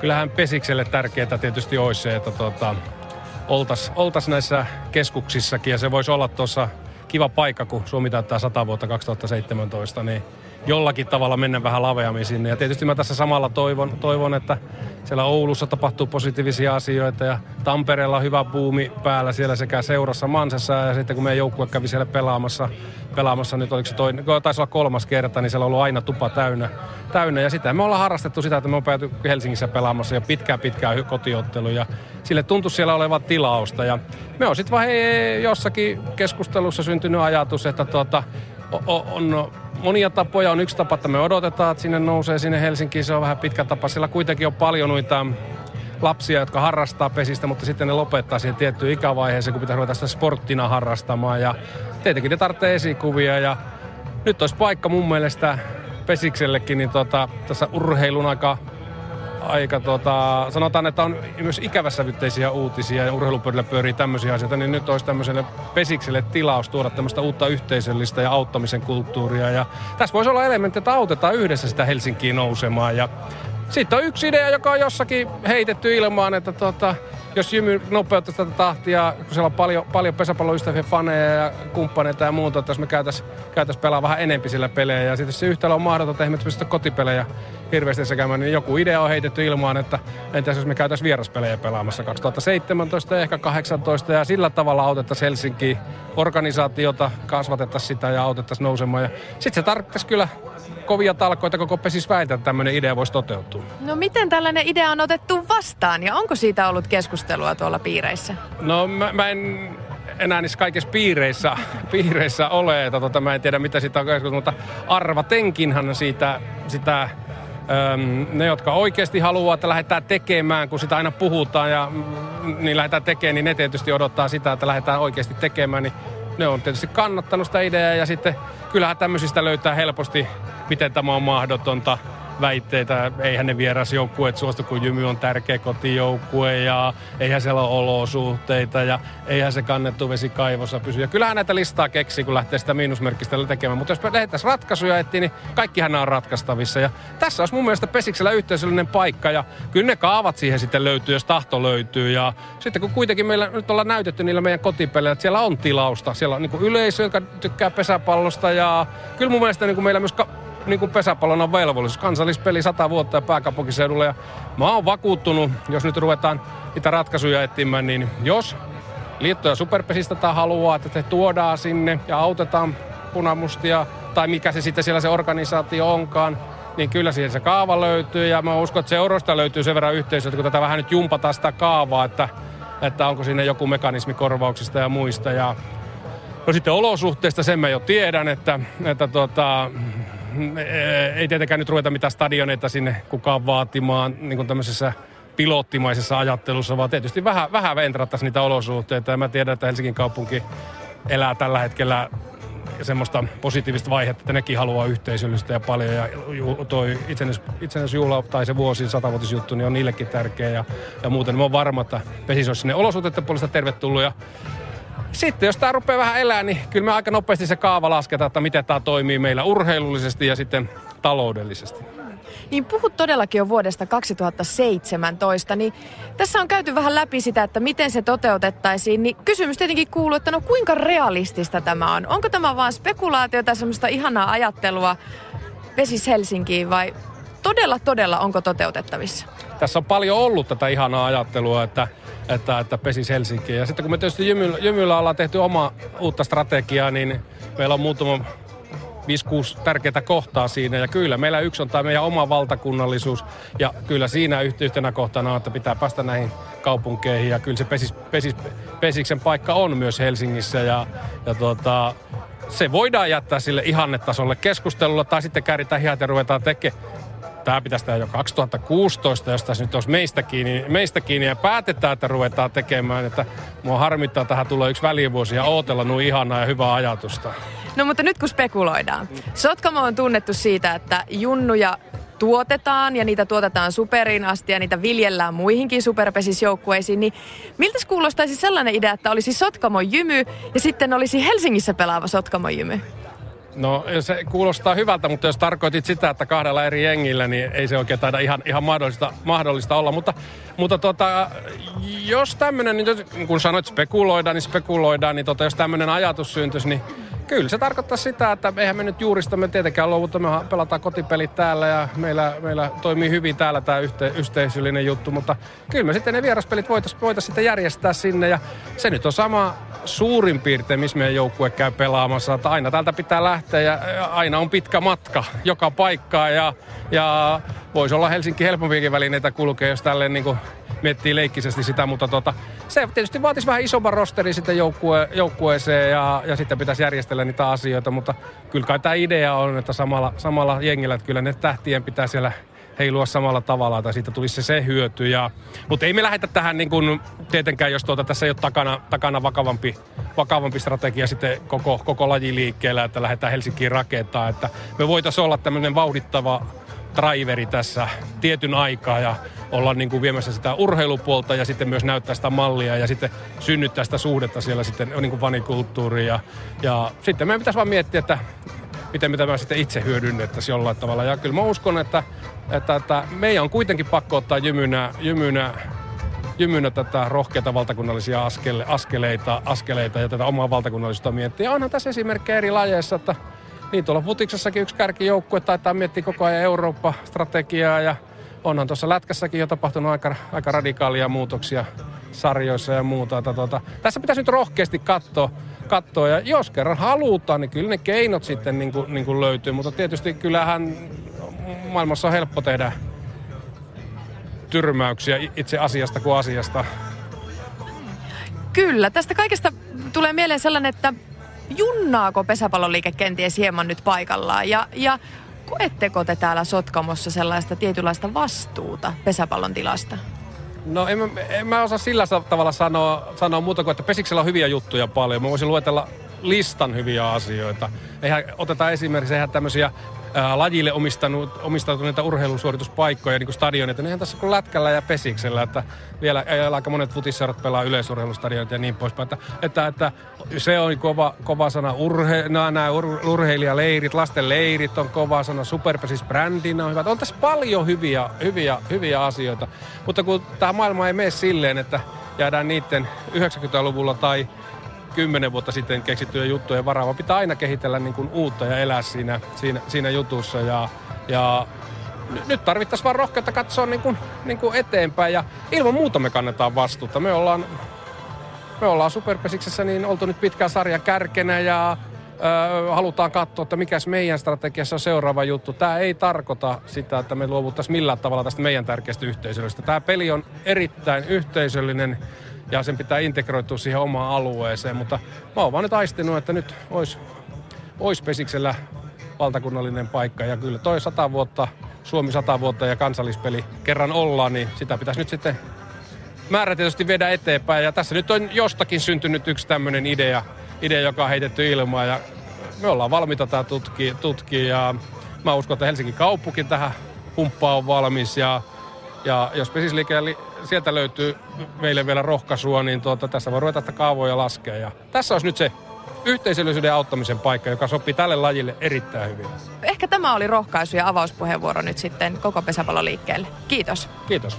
kyllähän Pesikselle tärkeää tietysti olisi se, että tota, oltaisiin oltais näissä keskuksissakin. Ja se voisi olla tuossa kiva paikka, kun Suomi täyttää 100 vuotta 2017, niin jollakin tavalla mennä vähän laveammin sinne. Ja tietysti mä tässä samalla toivon, toivon että siellä Oulussa tapahtuu positiivisia asioita ja Tampereella on hyvä buumi päällä siellä sekä seurassa Mansassa ja sitten kun meidän joukkue kävi siellä pelaamassa, pelaamassa nyt oliko se toinen, taisi olla kolmas kerta, niin siellä on ollut aina tupa täynnä. täynnä. Ja sitä me ollaan harrastettu sitä, että me on pääty Helsingissä pelaamassa jo pitkään pitkään kotiottelu ja sille tuntui siellä olevan tilausta. Ja me on sitten vaan jossakin keskustelussa syntynyt ajatus, että tuota, on monia tapoja. On yksi tapa, että me odotetaan, että sinne nousee sinne Helsinkiin. Se on vähän pitkä tapa. Siellä kuitenkin on paljon noita lapsia, jotka harrastaa pesistä, mutta sitten ne lopettaa siihen tiettyyn ikävaiheeseen, kun pitää ruveta sitä sporttina harrastamaan. Ja tietenkin ne tarvitsee esikuvia ja nyt olisi paikka mun mielestä pesiksellekin niin tota, tässä urheilun aika aika tota, sanotaan, että on myös ikäväsävytteisiä uutisia ja urheilupöydillä pyörii tämmöisiä asioita, niin nyt olisi tämmöiselle pesikselle tilaus tuoda tämmöistä uutta yhteisöllistä ja auttamisen kulttuuria. Ja tässä voisi olla elementti, että autetaan yhdessä sitä Helsinkiin nousemaan. Ja sitten on yksi idea, joka on jossakin heitetty ilmaan, että tota, jos Jymy nopeuttaisi tätä tahtia, kun siellä on paljon, paljon pesäpalloystäviä, faneja ja kumppaneita ja muuta, että jos me käytäisiin käytäis pelaa vähän enempi sillä pelejä. Ja sitten se yhtälö on mahdotonta, että me kotipelejä hirveästi sekä niin joku idea on heitetty ilmaan, että entäs jos me käytäisiin vieraspelejä pelaamassa 2017 ja ehkä 2018 ja sillä tavalla autettaisiin Helsinki organisaatiota, kasvatettaisiin sitä ja autettaisiin nousemaan. Ja sitten se tarkoittaisi kyllä kovia talkoita koko pesis väitä, että tämmöinen idea voisi toteutua. No miten tällainen idea on otettu vastaan ja onko siitä ollut keskustelua tuolla piireissä? No mä, mä en enää niissä kaikissa piireissä, piireissä ole, tota, mä en tiedä mitä siitä on keskusteltu, mutta arvatenkinhan siitä, sitä Öm, ne, jotka oikeasti haluaa, että lähdetään tekemään, kun sitä aina puhutaan ja mm, niin lähdetään tekemään, niin ne tietysti odottaa sitä, että lähdetään oikeasti tekemään, niin ne on tietysti kannattanut sitä ideaa ja sitten kyllähän tämmöisistä löytää helposti, miten tämä on mahdotonta väitteitä. Eihän ne vierasjoukkueet suostu, kun Jymy on tärkeä kotijoukkue ja eihän siellä ole olosuhteita ja eihän se kannettu vesi kaivossa pysy. Ja kyllähän näitä listaa keksii, kun lähtee sitä miinusmerkistä tekemään. Mutta jos lähdettäisiin ratkaisuja etsiä, niin kaikkihan on ratkaistavissa. Ja tässä olisi mun mielestä Pesiksellä yhteisöllinen paikka ja kyllä ne kaavat siihen sitten löytyy, jos tahto löytyy. Ja sitten kun kuitenkin meillä nyt ollaan näytetty niillä meidän kotipeleillä, että siellä on tilausta. Siellä on niin yleisö, joka tykkää pesäpallosta ja kyllä mun mielestä niin meillä myös niin kuin pesäpallon on velvollisuus. Kansallispeli 100 vuotta ja pääkaupunkiseudulla. Ja mä oon vakuuttunut, jos nyt ruvetaan niitä ratkaisuja etsimään, niin jos liitto- ja superpesistä tai haluaa, että te tuodaan sinne ja autetaan punamustia tai mikä se sitten siellä se organisaatio onkaan, niin kyllä siihen se kaava löytyy ja mä uskon, että seuroista löytyy sen verran yhteisöä, kun tätä vähän nyt jumpataan sitä kaavaa, että, että onko sinne joku mekanismi korvauksista ja muista. Ja, no sitten olosuhteista sen mä jo tiedän, että, että tota, ei tietenkään nyt ruveta mitään stadioneita sinne kukaan vaatimaan niin kuin tämmöisessä pilottimaisessa ajattelussa, vaan tietysti vähän, vähän ventrattaisiin niitä olosuhteita. Ja mä tiedän, että Helsingin kaupunki elää tällä hetkellä semmoista positiivista vaihetta, että nekin haluaa yhteisöllistä ja paljon. Ja toi itsenäisyysjuhla tai se vuosi satavuotisjuttu, niin on niillekin tärkeä. Ja, ja muuten mä oon varma, että Pesis olisi sinne olosuhteiden puolesta tervetullut. Ja sitten jos tämä rupeaa vähän elää, niin kyllä me aika nopeasti se kaava lasketaan, että miten tämä toimii meillä urheilullisesti ja sitten taloudellisesti. Niin puhut todellakin jo vuodesta 2017, niin tässä on käyty vähän läpi sitä, että miten se toteutettaisiin, niin kysymys tietenkin kuuluu, että no kuinka realistista tämä on? Onko tämä vain spekulaatiota, semmoista ihanaa ajattelua Vesis Helsinkiin vai todella, todella onko toteutettavissa? Tässä on paljon ollut tätä ihanaa ajattelua, että että, että pesis Helsinkiin. Ja sitten kun me tietysti Jymyllä, Jymyllä ollaan tehty oma uutta strategiaa, niin meillä on muutama 5-6 tärkeää kohtaa siinä. Ja kyllä, meillä yksi on tämä meidän oma valtakunnallisuus. Ja kyllä siinä yhtenä kohtana on, että pitää päästä näihin kaupunkeihin. Ja kyllä se pesis, pesis, pesiksen paikka on myös Helsingissä. Ja, ja tuota, se voidaan jättää sille ihannetasolle keskustelulla tai sitten kääritään hihat ja ruvetaan tekemään tämä pitäisi tehdä jo 2016, jos tässä nyt olisi meistä kiinni, meistä kiinni ja päätetään, että ruvetaan tekemään. Että mua harmittaa, tähän tulee yksi välivuosi ja ootella nuo ihanaa ja hyvää ajatusta. No mutta nyt kun spekuloidaan. Sotkamo on tunnettu siitä, että junnuja tuotetaan ja niitä tuotetaan superiin asti ja niitä viljellään muihinkin superpesisjoukkueisiin, niin miltä kuulostaisi sellainen idea, että olisi Sotkamo jymy ja sitten olisi Helsingissä pelaava Sotkamo jymy? No se kuulostaa hyvältä, mutta jos tarkoitit sitä, että kahdella eri jengillä, niin ei se oikein taida ihan, ihan mahdollista, mahdollista olla. Mutta, mutta tota, jos tämmöinen, niin kun sanoit spekuloidaan, niin spekuloidaan, niin tota, jos tämmöinen ajatus syntyisi, niin kyllä se tarkoittaa sitä, että eihän me nyt juuristamme tietenkään luovuta, me pelataan kotipelit täällä ja meillä, meillä toimii hyvin täällä tämä yhte, yhteisöllinen juttu, mutta kyllä me sitten ne vieraspelit voitaisiin voitais sitten järjestää sinne ja se nyt on sama suurin piirtein, missä meidän joukkue käy pelaamassa, että aina täältä pitää lähteä ja aina on pitkä matka joka paikkaa ja, ja voisi olla Helsinki helpompiakin välineitä kulkea, jos tälleen niin kuin miettii leikkisesti sitä, mutta tota, se tietysti vaatisi vähän isomman rosterin sitten joukkue, joukkueeseen ja, ja sitten pitäisi järjestellä niitä asioita, mutta kyllä kai tämä idea on, että samalla, samalla jengillä, että kyllä ne tähtien pitää siellä heilua samalla tavalla, tai siitä tulisi se, se hyöty. Ja, mutta ei me lähdetä tähän niin kuin, tietenkään, jos tuota, tässä ei ole takana, takana vakavampi, vakavampi strategia sitten koko, koko laji liikkeellä, että lähdetään Helsinkiin rakentaa. Että me voitaisiin olla tämmöinen vauhdittava driveri tässä tietyn aikaa ja olla niin kuin viemässä sitä urheilupuolta ja sitten myös näyttää sitä mallia ja sitten synnyttää sitä suhdetta siellä sitten niin kuin vanikulttuuriin. Ja, ja sitten meidän pitäisi vaan miettiä, että miten me tämä sitten itse hyödynnettäisiin jollain tavalla. Ja kyllä mä uskon, että, että, että meidän on kuitenkin pakko ottaa jymynä, jymynä jymynä tätä rohkeita valtakunnallisia askele, askeleita, askeleita ja tätä omaa valtakunnallista miettiä. Ja onhan tässä esimerkkejä eri lajeissa, että niin tuolla futiksessakin yksi kärkijoukkue taitaa miettiä koko ajan Eurooppa-strategiaa ja onhan tuossa lätkässäkin jo tapahtunut aika, aika radikaalia muutoksia sarjoissa ja muuta. Tuota, tässä pitäisi nyt rohkeasti katsoa, katsoa ja jos kerran halutaan, niin kyllä ne keinot sitten niin kuin, niin kuin löytyy, mutta tietysti kyllähän maailmassa on helppo tehdä tyrmäyksiä itse asiasta kuin asiasta. Kyllä, tästä kaikesta tulee mieleen sellainen, että junnaako pesäpalloliike kenties hieman nyt paikallaan ja, ja koetteko te täällä Sotkamossa sellaista tietynlaista vastuuta pesäpallon tilasta? No en, en mä osaa sillä tavalla sanoa, sanoa muuta kuin, että Pesiksellä on hyviä juttuja paljon. Mä voisin luetella listan hyviä asioita. Eihän, otetaan esimerkiksi eihän tämmöisiä ää, lajille omistanut, omistautuneita urheilusuorituspaikkoja, niin kuin stadionit. Eihän tässä kuin lätkällä ja pesiksellä, että vielä aika monet futisseurat pelaa yleisurheilustadionit ja niin poispäin. Että, että, että se on kova, kova sana. Urhe, nämä ur, urheilijaleirit, lasten leirit on kova sana. Superpesis brändinä on hyvä. On tässä paljon hyviä, hyviä, hyviä asioita. Mutta kun tämä maailma ei mene silleen, että jäädään niiden 90-luvulla tai kymmenen vuotta sitten keksittyjä juttuja varaa, vaan pitää aina kehitellä niin kuin uutta ja elää siinä, siinä, siinä jutussa. Ja, ja nyt tarvittaisiin vaan rohkeutta katsoa niin kuin, niin kuin eteenpäin ja ilman muuta me kannetaan vastuuta. Me ollaan, me ollaan Superpesiksessä niin oltu nyt pitkään sarjan kärkenä ja ö, halutaan katsoa, että mikä meidän strategiassa on seuraava juttu. Tämä ei tarkoita sitä, että me luovuttaisiin millään tavalla tästä meidän tärkeästä yhteisöllisestä. Tämä peli on erittäin yhteisöllinen ja sen pitää integroitua siihen omaan alueeseen. Mutta mä oon vaan nyt aistinut, että nyt olisi, olisi Pesiksellä valtakunnallinen paikka. Ja kyllä toi sata vuotta, Suomi sata vuotta ja kansallispeli kerran ollaan, niin sitä pitäisi nyt sitten määrätietoisesti viedä eteenpäin. Ja tässä nyt on jostakin syntynyt yksi tämmöinen idea, idea, joka on heitetty ilmaan. Ja me ollaan valmiita tämä tutkia, tutkia ja mä uskon, että Helsingin kaupunki tähän humppaa on valmis ja ja jos pesisliike sieltä löytyy meille vielä rohkaisua, niin tuota, tässä voi ruveta kaavoja laskea. Ja tässä olisi nyt se yhteisöllisyyden auttamisen paikka, joka sopii tälle lajille erittäin hyvin. Ehkä tämä oli rohkaisu ja avauspuheenvuoro nyt sitten koko pesäpalloliikkeelle. Kiitos. Kiitos.